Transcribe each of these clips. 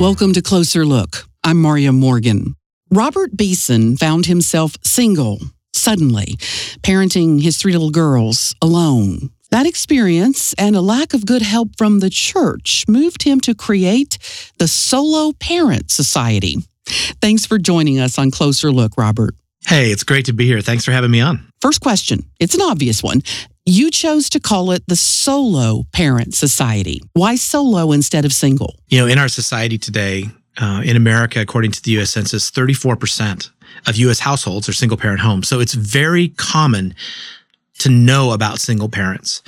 Welcome to Closer Look. I'm Maria Morgan. Robert Beeson found himself single suddenly, parenting his three little girls alone. That experience and a lack of good help from the church moved him to create the Solo Parent Society. Thanks for joining us on Closer Look, Robert. Hey, it's great to be here. Thanks for having me on. First question. It's an obvious one. You chose to call it the Solo Parent Society. Why solo instead of single? You know, in our society today, uh, in America, according to the US Census, 34% of US households are single parent homes. So it's very common to know about single parents.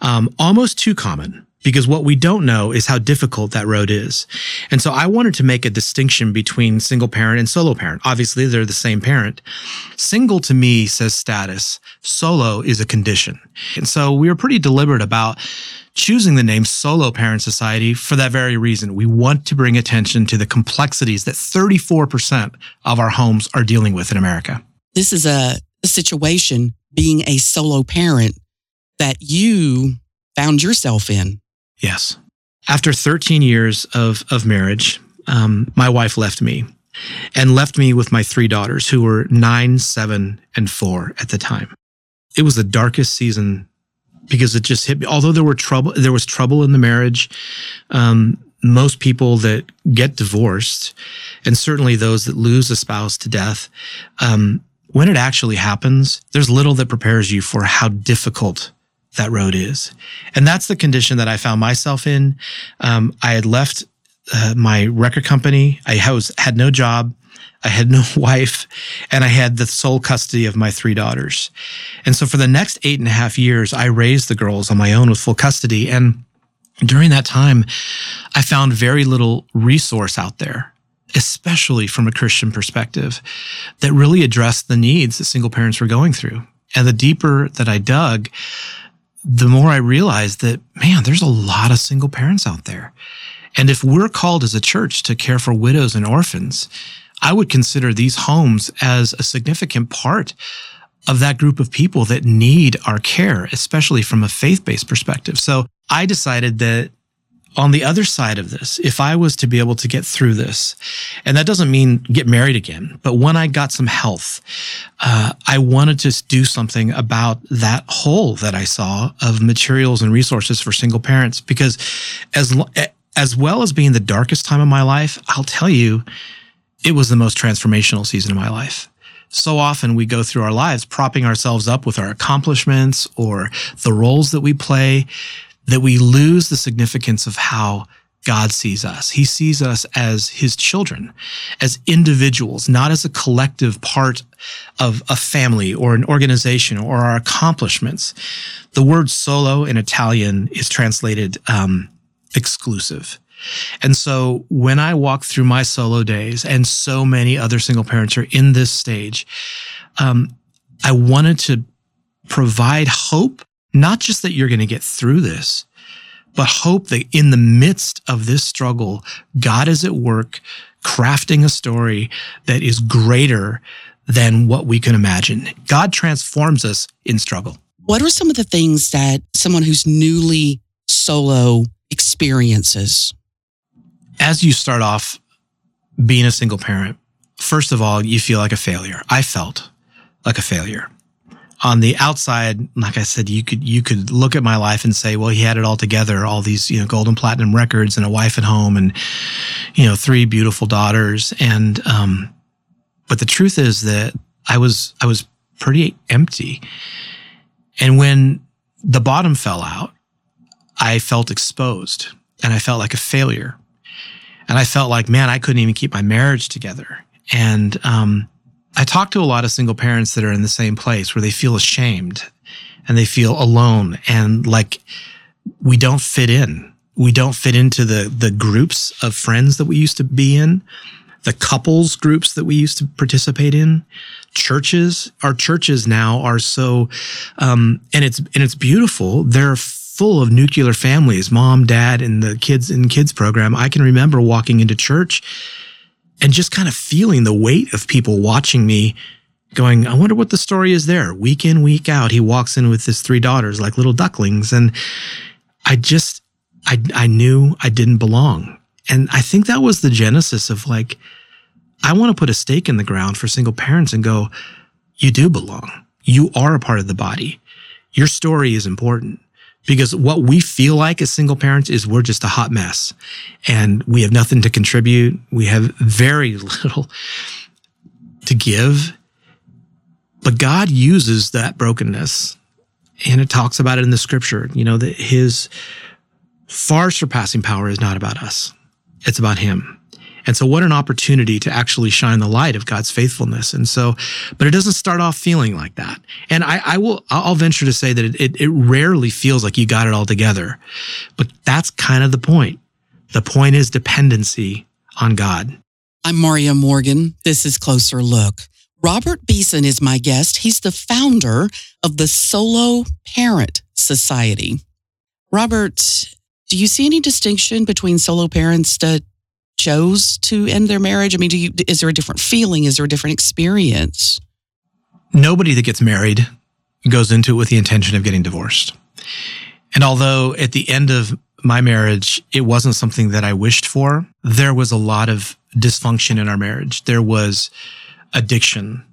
Um, almost too common because what we don't know is how difficult that road is. And so I wanted to make a distinction between single parent and solo parent. Obviously, they're the same parent. Single to me says status, solo is a condition. And so we were pretty deliberate about choosing the name Solo Parent Society for that very reason. We want to bring attention to the complexities that 34% of our homes are dealing with in America. This is a, situation being a solo parent that you found yourself in. Yes. After 13 years of, of marriage, um, my wife left me and left me with my three daughters who were nine, seven, and four at the time. It was the darkest season because it just hit me. Although there were trouble, there was trouble in the marriage. Um, most people that get divorced, and certainly those that lose a spouse to death, um, when it actually happens, there's little that prepares you for how difficult that road is. And that's the condition that I found myself in. Um, I had left uh, my record company. I was, had no job. I had no wife and I had the sole custody of my three daughters. And so for the next eight and a half years, I raised the girls on my own with full custody. And during that time, I found very little resource out there, especially from a Christian perspective, that really addressed the needs that single parents were going through. And the deeper that I dug, the more I realized that, man, there's a lot of single parents out there. And if we're called as a church to care for widows and orphans, I would consider these homes as a significant part of that group of people that need our care, especially from a faith based perspective. So I decided that on the other side of this, if I was to be able to get through this, and that doesn't mean get married again, but when I got some health, uh, I wanted to do something about that hole that I saw of materials and resources for single parents. Because as as well as being the darkest time of my life, I'll tell you, it was the most transformational season of my life. So often we go through our lives propping ourselves up with our accomplishments or the roles that we play that we lose the significance of how God sees us. He sees us as his children, as individuals, not as a collective part of a family or an organization or our accomplishments. The word solo in Italian is translated um, exclusive. And so when I walk through my solo days, and so many other single parents are in this stage, um, I wanted to provide hope, not just that you're going to get through this, but hope that in the midst of this struggle, God is at work crafting a story that is greater than what we can imagine. God transforms us in struggle. What are some of the things that someone who's newly solo experiences? as you start off being a single parent, first of all, you feel like a failure. I felt like a failure. On the outside, like I said, you could you could look at my life and say, well, he had it all together, all these, you know, gold and platinum records and a wife at home and you know, three beautiful daughters. And um, but the truth is that I was I was pretty empty. And when the bottom fell out, I felt exposed and I felt like a failure. And I felt like, man, I couldn't even keep my marriage together. And um, I talk to a lot of single parents that are in the same place where they feel ashamed and they feel alone and like we don't fit in. We don't fit into the the groups of friends that we used to be in, the couples groups that we used to participate in, churches. Our churches now are so, um, and it's and it's beautiful. They're full of nuclear families, mom, dad, and the kids in kids program. I can remember walking into church and just kind of feeling the weight of people watching me going, I wonder what the story is there. Week in, week out, he walks in with his three daughters like little ducklings. And I just, I, I knew I didn't belong. And I think that was the genesis of like, I want to put a stake in the ground for single parents and go, you do belong. You are a part of the body. Your story is important because what we feel like as single parents is we're just a hot mess and we have nothing to contribute. We have very little to give. But God uses that brokenness and it talks about it in the scripture, you know, that his far surpassing power is not about us. It's about him. And so what an opportunity to actually shine the light of God's faithfulness. And so, but it doesn't start off feeling like that. And I, I will, I'll venture to say that it, it, it rarely feels like you got it all together, but that's kind of the point. The point is dependency on God. I'm Maria Morgan. This is Closer Look. Robert Beeson is my guest. He's the founder of the Solo Parent Society. Robert, do you see any distinction between solo parents that chose to end their marriage? I mean, do you, is there a different feeling? Is there a different experience? Nobody that gets married goes into it with the intention of getting divorced. And although at the end of my marriage, it wasn't something that I wished for, there was a lot of dysfunction in our marriage. There was addiction.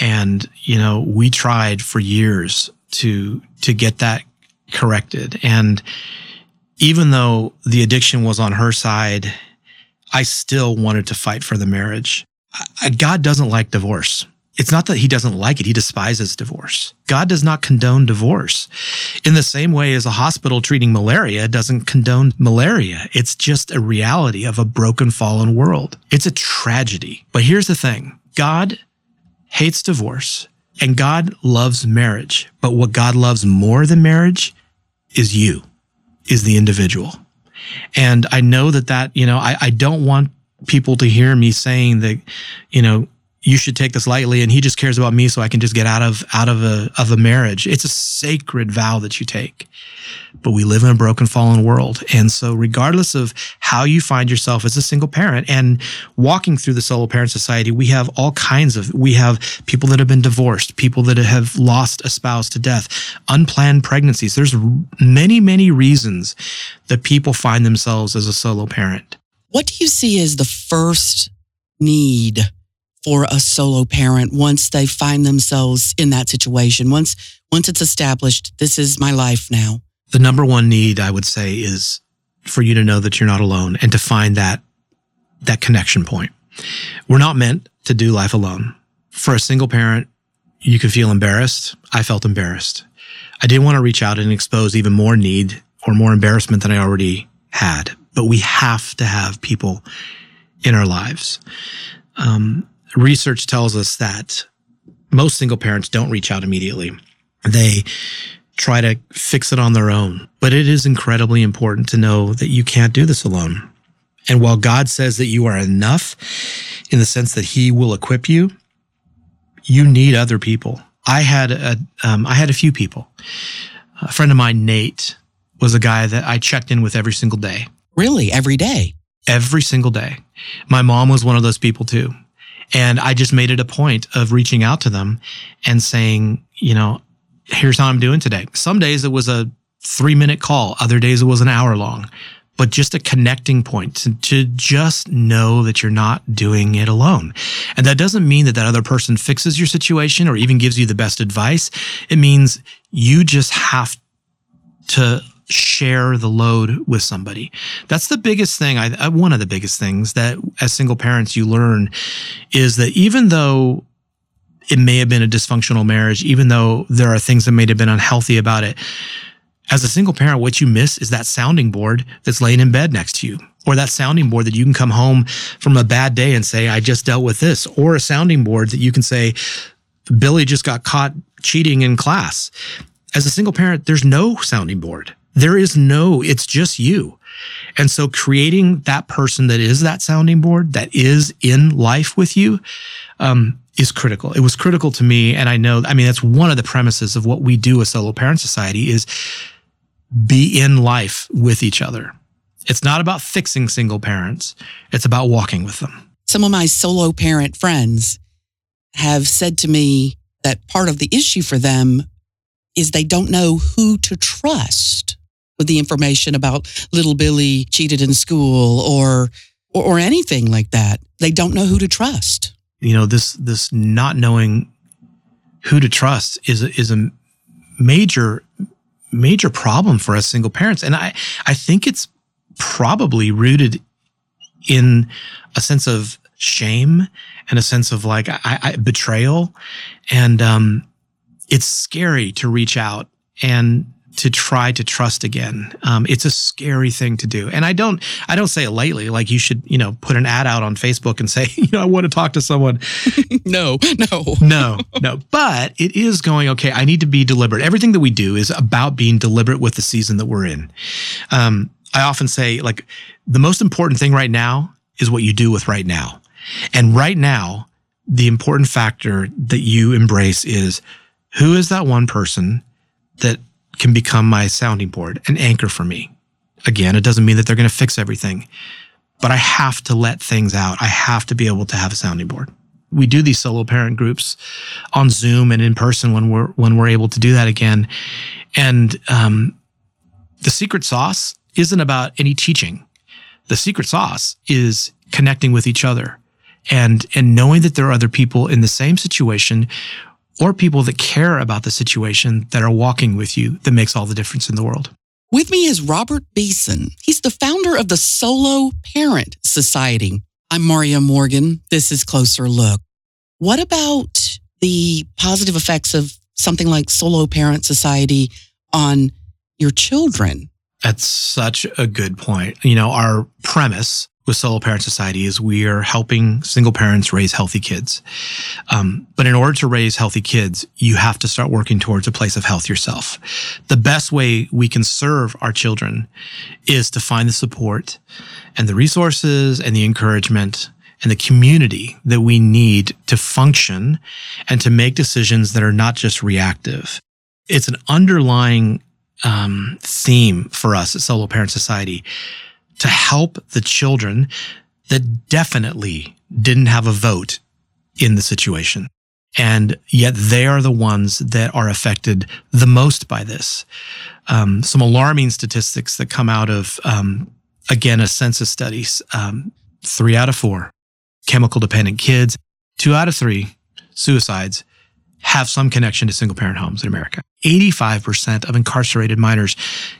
And, you know, we tried for years to, to get that corrected. And even though the addiction was on her side, I still wanted to fight for the marriage. God doesn't like divorce. It's not that he doesn't like it. He despises divorce. God does not condone divorce in the same way as a hospital treating malaria doesn't condone malaria. It's just a reality of a broken, fallen world. It's a tragedy. But here's the thing. God hates divorce and God loves marriage. But what God loves more than marriage is you, is the individual. And I know that that, you know, I, I don't want people to hear me saying that, you know, you should take this lightly and he just cares about me so I can just get out of out of a of a marriage. It's a sacred vow that you take. But we live in a broken fallen world. And so regardless of how you find yourself as a single parent and walking through the solo parent society, we have all kinds of we have people that have been divorced, people that have lost a spouse to death, unplanned pregnancies. There's many many reasons that people find themselves as a solo parent. What do you see as the first need for a solo parent once they find themselves in that situation. Once once it's established, this is my life now. The number one need I would say is for you to know that you're not alone and to find that that connection point. We're not meant to do life alone. For a single parent, you could feel embarrassed. I felt embarrassed. I didn't want to reach out and expose even more need or more embarrassment than I already had. But we have to have people in our lives. Um, research tells us that most single parents don't reach out immediately. They try to fix it on their own. But it is incredibly important to know that you can't do this alone. And while God says that you are enough in the sense that he will equip you, you need other people. I had a, um, I had a few people. A friend of mine, Nate, was a guy that I checked in with every single day. Really? Every day? Every single day. My mom was one of those people too. And I just made it a point of reaching out to them and saying, you know, here's how I'm doing today. Some days it was a three minute call. Other days it was an hour long, but just a connecting point to, just know that you're not doing it alone. And that doesn't mean that that other person fixes your situation or even gives you the best advice. It means you just have to share the load with somebody. That's the biggest thing. I, one of the biggest things that as single parents you learn is that even though it may have been a dysfunctional marriage, even though there are things that may have been unhealthy about it, as a single parent, what you miss is that sounding board that's laying in bed next to you, or that sounding board that you can come home from a bad day and say, I just dealt with this, or a sounding board that you can say, Billy just got caught cheating in class. As a single parent, there's no sounding board. There is no, it's just you. And so creating that person that is that sounding board, that is in life with you, um, is critical. It was critical to me. And I know, I mean, that's one of the premises of what we do as Solo Parent Society is be in life with each other. It's not about fixing single parents. It's about walking with them. Some of my solo parent friends have said to me that part of the issue for them is they don't know who to trust with the information about little Billy cheated in school or, or, or anything like that. They don't know who to trust. You know, this, this not knowing who to trust is is a major, major problem for us single parents. And I, I think it's probably rooted in a sense of shame and a sense of like I, I, betrayal. And, um, it's scary to reach out and to try to trust again. Um, it's a scary thing to do. And I don't, I don't say it lightly. Like you should, you know, put an ad out on Facebook and say, you know, I want to talk to someone. no, no, no, no. But it is going, okay, I need to be deliberate. Everything that we do is about being deliberate with the season that we're in. Um, I often say like the most important thing right now is what you do with right now. And right now, the important factor that you embrace is who is that one person that can become my sounding board, an anchor for me? Again, it doesn't mean that they're going to fix everything, but I have to let things out. I have to be able to have a sounding board. We do these solo parent groups on Zoom and in person when we're when we're able to do that again. And um, the secret sauce isn't about any teaching. The secret sauce is connecting with each other and and knowing that there are other people in the same situation or people that care about the situation that are walking with you that makes all the difference in the world. With me is Robert Beeson. He's the founder of the Solo Parent Society. I'm Maria Morgan. This is Closer Look. What about the positive effects of something like Solo Parent Society on your children? That's such a good point. You know, our premise with Solo Parent Society is we are helping single parents raise healthy kids. Um, but in order to raise healthy kids, you have to start working towards a place of health yourself. The best way we can serve our children is to find the support and the resources and the encouragement and the community that we need to function and to make decisions that are not just reactive. It's an underlying um, theme for us at Solo Parent Society to help the children that definitely didn't have a vote in the situation. And yet they are the ones that are affected the most by this. Um, some alarming statistics that come out of, um, again, a census studies. Um, three out of four chemical dependent kids, two out of three suicides have some connection to single parent homes in America. 85% of incarcerated minors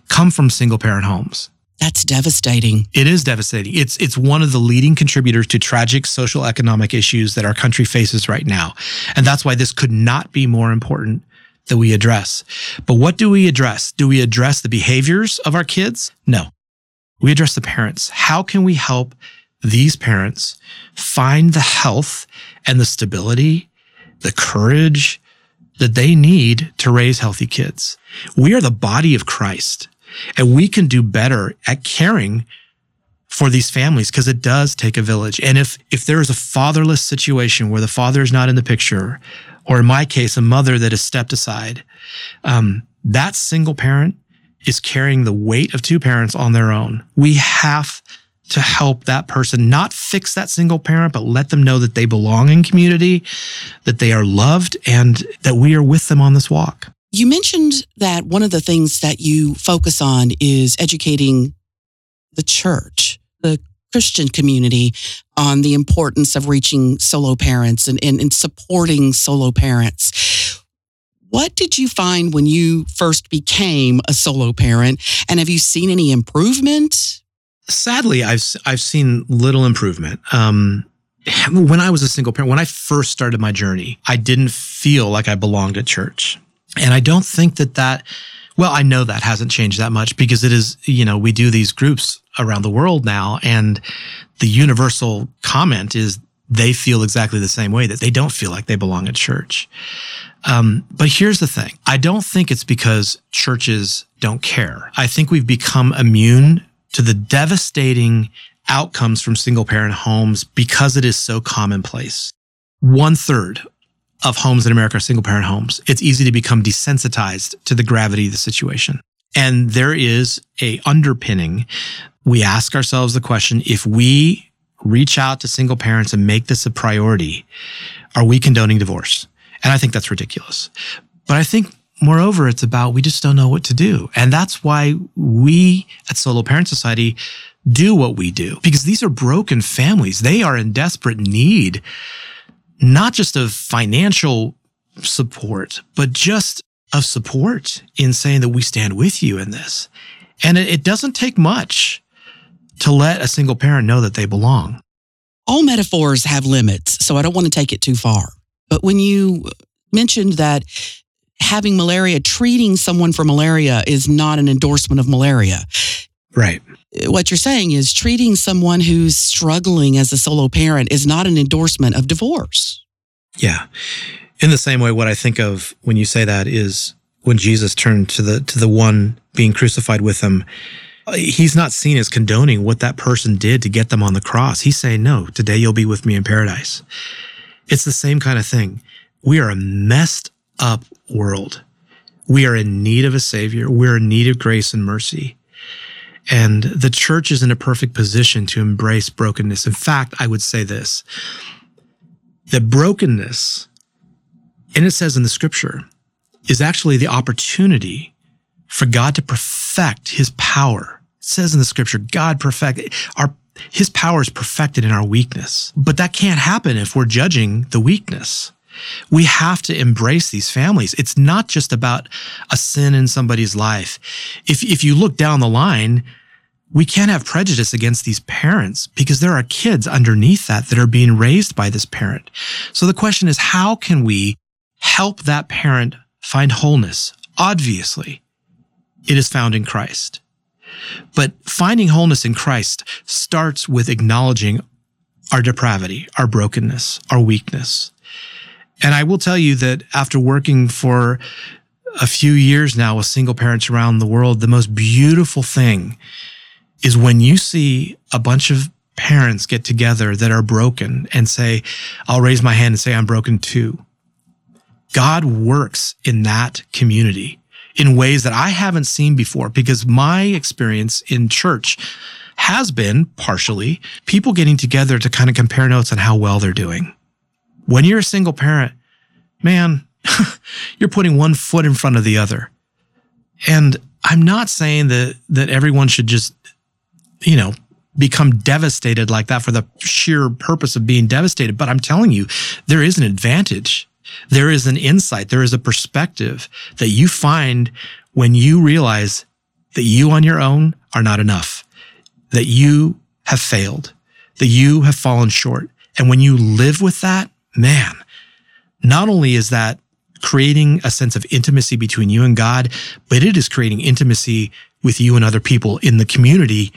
come from single parent homes. That's devastating. It is devastating. It's it's one of the leading contributors to tragic social economic issues that our country faces right now. And that's why this could not be more important that we address. But what do we address? Do we address the behaviors of our kids? No. We address the parents. How can we help these parents find the health and the stability, the courage that they need to raise healthy kids? We are the body of Christ. And we can do better at caring for these families because it does take a village. And if if there is a fatherless situation where the father is not in the picture, or in my case, a mother that has stepped aside, um, that single parent is carrying the weight of two parents on their own. We have to help that person not fix that single parent, but let them know that they belong in community, that they are loved, and that we are with them on this walk. You mentioned that one of the things that you focus on is educating the church, the Christian community on the importance of reaching solo parents and, and, and, supporting solo parents. What did you find when you first became a solo parent? And have you seen any improvement? Sadly, I've, I've seen little improvement. Um, when I was a single parent, when I first started my journey, I didn't feel like I belonged at church. And I don't think that that, well, I know that hasn't changed that much because it is, you know, we do these groups around the world now. And the universal comment is they feel exactly the same way that they don't feel like they belong at church. Um, but here's the thing. I don't think it's because churches don't care. I think we've become immune to the devastating outcomes from single parent homes because it is so commonplace. One third of homes in America are single parent homes. It's easy to become desensitized to the gravity of the situation. And there is a underpinning. We ask ourselves the question, if we reach out to single parents and make this a priority, are we condoning divorce? And I think that's ridiculous. But I think moreover, it's about we just don't know what to do. And that's why we at Solo Parent Society do what we do because these are broken families. They are in desperate need, not just of financial support, but just of support in saying that we stand with you in this. And it, it doesn't take much to let a single parent know that they belong. All metaphors have limits, so I don't want to take it too far. But when you mentioned that having malaria, treating someone for malaria is not an endorsement of malaria. Right. What you're saying is treating someone who's struggling as a solo parent is not an endorsement of divorce. Yeah. In the same way, what I think of when you say that is when Jesus turned to the to the one being crucified with him, uh, he's not seen as condoning what that person did to get them on the cross. He's saying, "No, today you'll be with me in paradise." It's the same kind of thing. We are a messed up world. We are in need of a savior. We're in need of grace and mercy. And the church is in a perfect position to embrace brokenness. In fact, I would say this that brokenness, and it says in the scripture, is actually the opportunity for God to perfect his power. It says in the scripture, God perfect our his power is perfected in our weakness. But that can't happen if we're judging the weakness. We have to embrace these families. It's not just about a sin in somebody's life. If, if you look down the line, we can't have prejudice against these parents because there are kids underneath that that are being raised by this parent. So the question is, how can we help that parent find wholeness? Obviously, it is found in Christ. But finding wholeness in Christ starts with acknowledging our depravity, our brokenness, our weakness. And I will tell you that after working for a few years now with single parents around the world, the most beautiful thing is when you see a bunch of parents get together that are broken and say, I'll raise my hand and say, I'm broken too. God works in that community in ways that I haven't seen before because my experience in church has been partially people getting together to kind of compare notes on how well they're doing. When you're a single parent, man, you're putting one foot in front of the other. And I'm not saying that that everyone should just, you know, become devastated like that for the sheer purpose of being devastated, but I'm telling you, there is an advantage. There is an insight, there is a perspective that you find when you realize that you on your own are not enough, that you have failed, that you have fallen short. And when you live with that, man, not only is that creating a sense of intimacy between you and God, but it is creating intimacy with you and other people in the community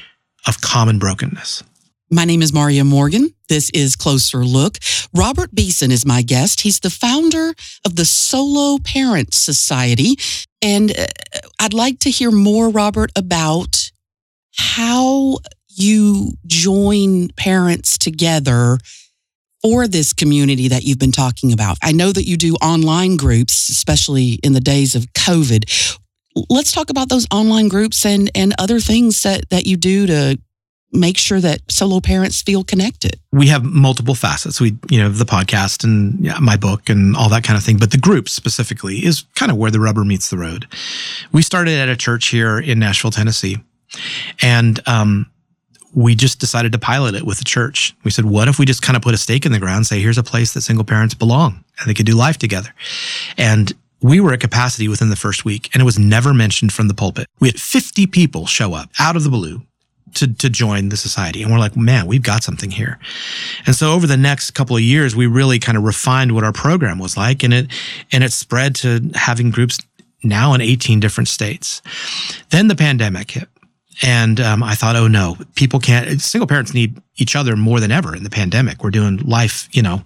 of common brokenness. My name is Maria Morgan. This is Closer Look. Robert Beeson is my guest. He's the founder of the Solo Parent Society. And uh, I'd like to hear more, Robert, about how you join parents together for this community that you've been talking about? I know that you do online groups, especially in the days of COVID. Let's talk about those online groups and, and other things that, that you do to make sure that solo parents feel connected. We have multiple facets. We, you know, the podcast and yeah, my book and all that kind of thing. But the group specifically is kind of where the rubber meets the road. We started at a church here in Nashville, Tennessee. And um, we just decided to pilot it with the church. We said, what if we just kind of put a stake in the ground, say, here's a place that single parents belong and they could do life together. And we were at capacity within the first week and it was never mentioned from the pulpit. We had 50 people show up out of the blue to, to join the society. And we're like, man, we've got something here. And so over the next couple of years, we really kind of refined what our program was like and it, and it spread to having groups now in 18 different states. Then the pandemic hit and um, I thought, oh no, people can't. Single parents need each other more than ever in the pandemic. We're doing life, you know,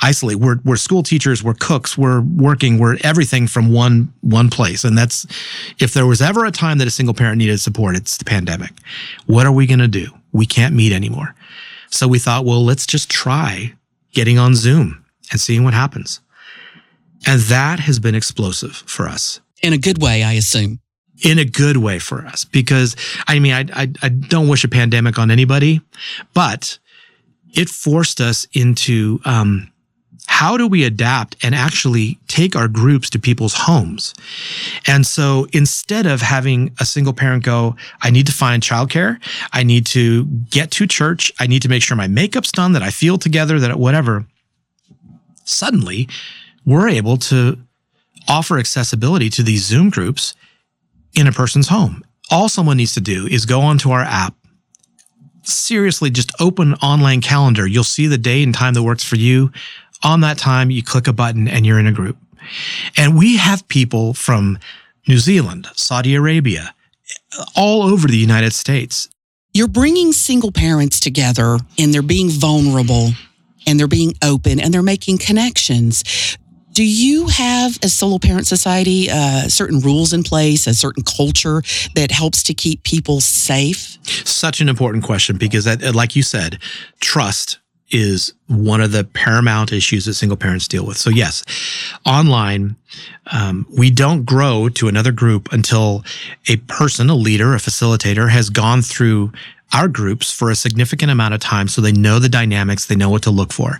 isolate. We're we're school teachers, we're cooks, we're working, we're everything from one one place. And that's if there was ever a time that a single parent needed support, it's the pandemic. What are we going to do? We can't meet anymore. So we thought, well, let's just try getting on Zoom and seeing what happens. And that has been explosive for us. In a good way, I assume in a good way for us. Because I mean, I, I, I don't wish a pandemic on anybody, but it forced us into, um, how do we adapt and actually take our groups to people's homes? And so instead of having a single parent go, I need to find childcare, I need to get to church, I need to make sure my makeup's done, that I feel together, that whatever, suddenly we're able to offer accessibility to these Zoom groups in a person's home. All someone needs to do is go onto our app, seriously just open online calendar. You'll see the day and time that works for you on that time, you click a button and you're in a group. And we have people from New Zealand, Saudi Arabia, all over the United States. You're bringing single parents together and they're being vulnerable and they're being open and they're making connections. Do you have, as Solo Parent Society, uh, certain rules in place, a certain culture that helps to keep people safe? Such an important question because, that, like you said, trust is one of the paramount issues that single parents deal with. So yes, online, um, we don't grow to another group until a person, a leader, a facilitator has gone through our groups for a significant amount of time. So they know the dynamics, they know what to look for.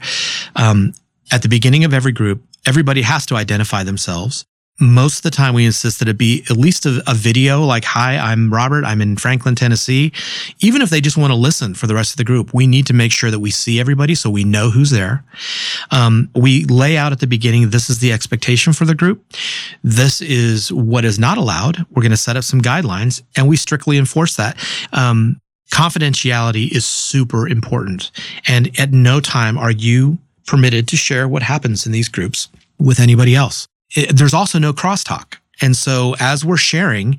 Um, at the beginning of every group, everybody has to identify themselves. Most of the time we insist that it be at least a, a, video like hi i'm robert. I'm in franklin tennessee. Even if they just want to listen for the rest of the group we need to make sure that we see everybody so we know who's there. Um, we lay out at the beginning this is the expectation for the group. This is what is not allowed. We're going to set up some guidelines and we strictly enforce that. Um, confidentiality is super important and at no time are you permitted to share what happens in these groups with anybody else it, there's also no crosstalk. And so as we're sharing,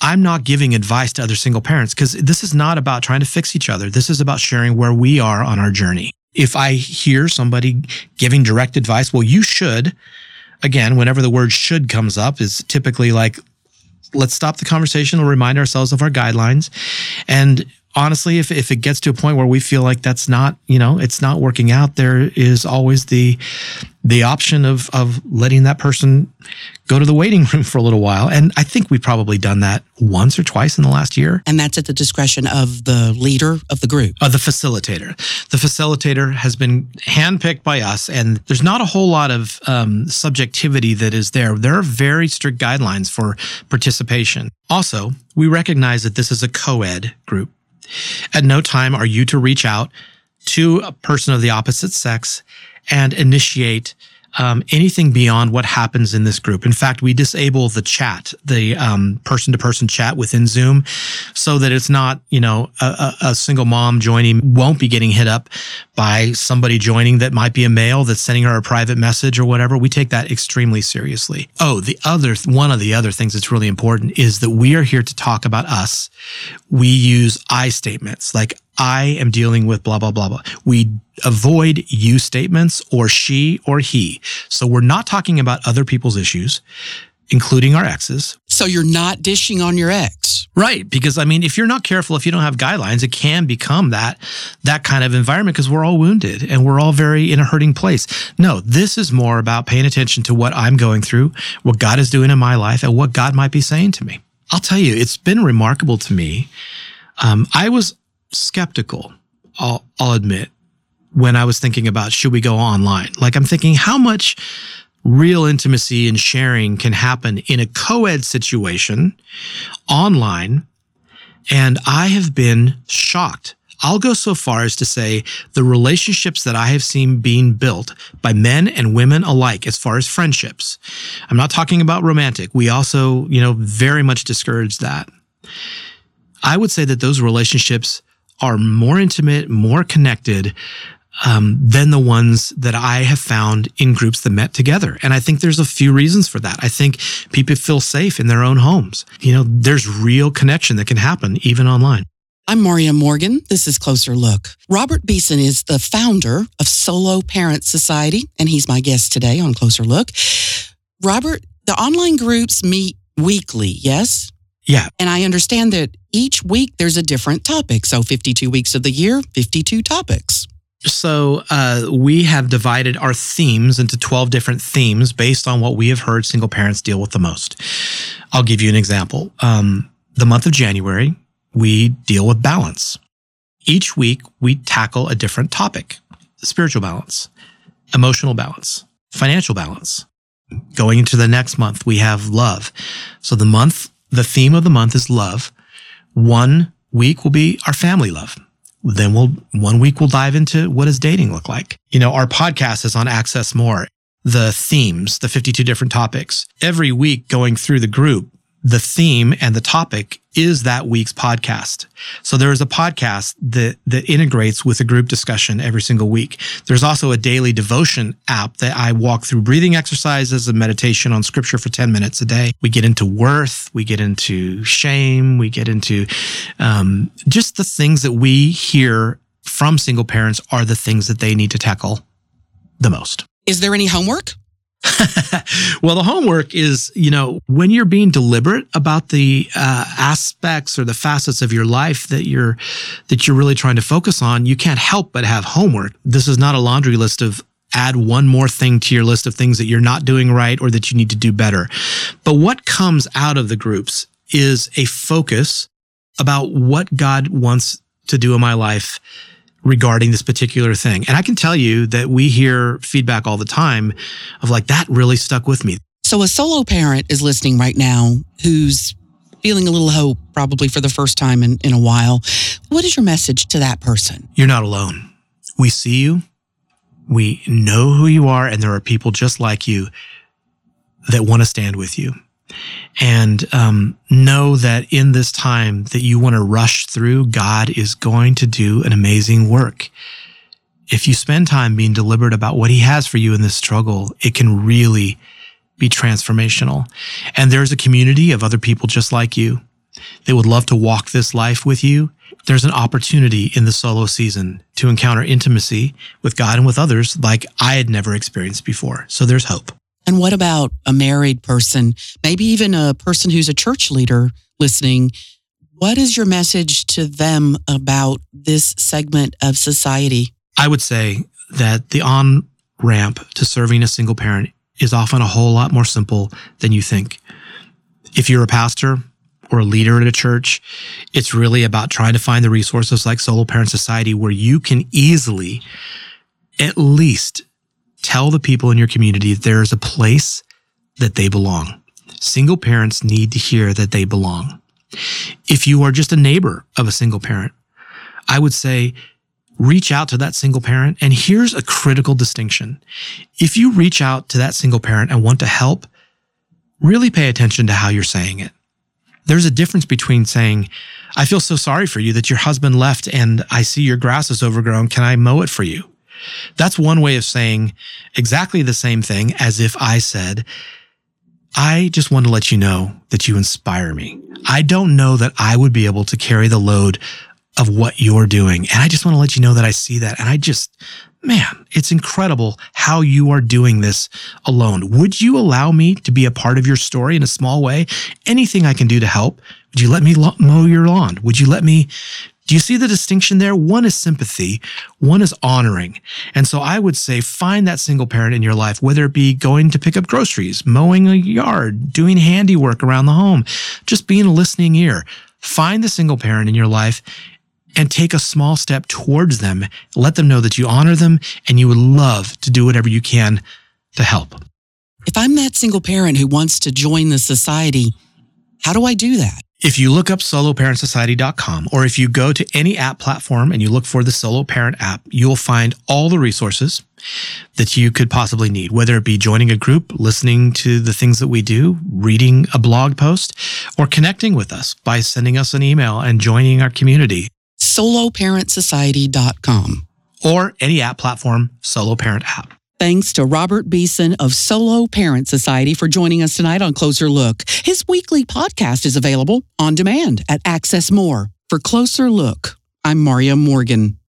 I'm not giving advice to other single parents because this is not about trying to fix each other. This is about sharing where we are on our journey. If I hear somebody giving direct advice, well, you should, again, whenever the word should comes up, is typically like, let's stop the conversation. We'll remind ourselves of our guidelines. And honestly, if, if it gets to a point where we feel like that's not, you know, it's not working out, there is always the the option of of letting that person go to the waiting room for a little while. And I think we've probably done that once or twice in the last year. And that's at the discretion of the leader of the group. Uh, the facilitator. The facilitator has been handpicked by us, and there's not a whole lot of um, subjectivity that is there. There are very strict guidelines for participation. Also, we recognize that this is a co ed group. At no time are you to reach out to a person of the opposite sex and initiate um, anything beyond what happens in this group. In fact, we disable the chat, the um, person to person chat within Zoom, so that it's not, you know, a, a, single mom joining won't be getting hit up by somebody joining that might be a male that's sending her a private message or whatever. We take that extremely seriously. Oh, the other, one of the other things that's really important is that we are here to talk about us. We use I statements like I am dealing with blah, blah, blah, blah. We avoid you statements or she or he. So we're not talking about other people's issues, including our exes. So you're not dishing on your ex. Right. Because I mean, if you're not careful, if you don't have guidelines, it can become that, that kind of environment because we're all wounded and we're all very in a hurting place. No, this is more about paying attention to what I'm going through, what God is doing in my life and what God might be saying to me. I'll tell you, it's been remarkable to me. Um, I was skeptical, I'll, I'll admit, when I was thinking about should we go online. Like I'm thinking, how much real intimacy and sharing can happen in a co ed situation online. And I have been shocked. I'll go so far as to say the relationships that I have seen being built by men and women alike, as far as friendships. I'm not talking about romantic. We also, you know, very much discourage that. I would say that those relationships are more intimate, more connected um, than the ones that I have found in groups that met together. And I think there's a few reasons for that. I think people feel safe in their own homes. You know, there's real connection that can happen even online. I'm Maria Morgan. This is Closer Look. Robert Beeson is the founder of Solo Parent Society, and he's my guest today on Closer Look. Robert, the online groups meet weekly, yes? Yeah. And I understand that each week there's a different topic. So 52 weeks of the year, 52 topics. So uh, we have divided our themes into 12 different themes based on what we have heard single parents deal with the most. I'll give you an example. Um, the month of January, we deal with balance. Each week, we tackle a different topic, spiritual balance. emotional balance, financial balance. Going into the next month, we have love. So the month, the theme of the month is love. One week will be our family love. Then we'll, one week we'll dive into what does dating look like? You know, our podcast is on Access More. The themes, the 52 different topics. Every week going through the group, the theme and the topic is that week's podcast. So there is a podcast that, that integrates with a group discussion every single week. There's also a daily devotion app that I walk through breathing exercises and meditation on scripture for 10 minutes a day. We get into worth, we get into shame, we get into um, just the things that we hear from single parents are the things that they need to tackle the most. Is there any homework? well, the homework is, you know, when you're being deliberate about the uh, aspects or the facets of your life that you're that you're really trying to focus on, you can't help but have homework. This is not a laundry list of add one more thing to your list of things that you're not doing right or that you need to do better. But what comes out of the groups is a focus about what God wants to do in my life regarding this particular thing. And I can tell you that we hear feedback all the time of like, that really stuck with me. So a solo parent is listening right now who's feeling a little hope probably for the first time in, in a while. What is your message to that person? You're not alone. We see you. We know who you are. And there are people just like you that want to stand with you and um, know that in this time that you want to rush through, God is going to do an amazing work. If you spend time being deliberate about what He has for you in this struggle, it can really be transformational. And there's a community of other people just like you. They would love to walk this life with you. There's an opportunity in the solo season to encounter intimacy with God and with others like I had never experienced before. So there's hope. And what about a married person, maybe even a person who's a church leader listening? What is your message to them about this segment of society? I would say that the on ramp to serving a single parent is often a whole lot more simple than you think. If you're a pastor or a leader at a church, it's really about trying to find the resources like Solo Parent Society where you can easily at least Tell the people in your community that there is a place that they belong. Single parents need to hear that they belong. If you are just a neighbor of a single parent, I would say reach out to that single parent. And here's a critical distinction. If you reach out to that single parent and want to help, really pay attention to how you're saying it. There's a difference between saying, I feel so sorry for you that your husband left and I see your grass is overgrown. Can I mow it for you? That's one way of saying exactly the same thing as if I said, I just want to let you know that you inspire me. I don't know that I would be able to carry the load of what you're doing. And I just want to let you know that I see that. And I just, man, it's incredible how you are doing this alone. Would you allow me to be a part of your story in a small way? Anything I can do to help? Would you let me mow your lawn? Would you let me do you see the distinction there? One is sympathy, one is honoring. And so I would say find that single parent in your life, whether it be going to pick up groceries, mowing a yard, doing handiwork around the home, just being a listening ear. Find the single parent in your life and take a small step towards them. Let them know that you honor them and you would love to do whatever you can to help. If I'm that single parent who wants to join the society, how do I do that? If you look up soloparentsociety.com or if you go to any app platform and you look for the Solo Parent app, you'll find all the resources that you could possibly need, whether it be joining a group, listening to the things that we do, reading a blog post, or connecting with us by sending us an email and joining our community. soloparentsociety.com or any app platform, Solo Parent app. Thanks to Robert Beeson of Solo Parent Society for joining us tonight on Closer Look. His weekly podcast is available on demand at Access More. For Closer Look, I'm Maria Morgan.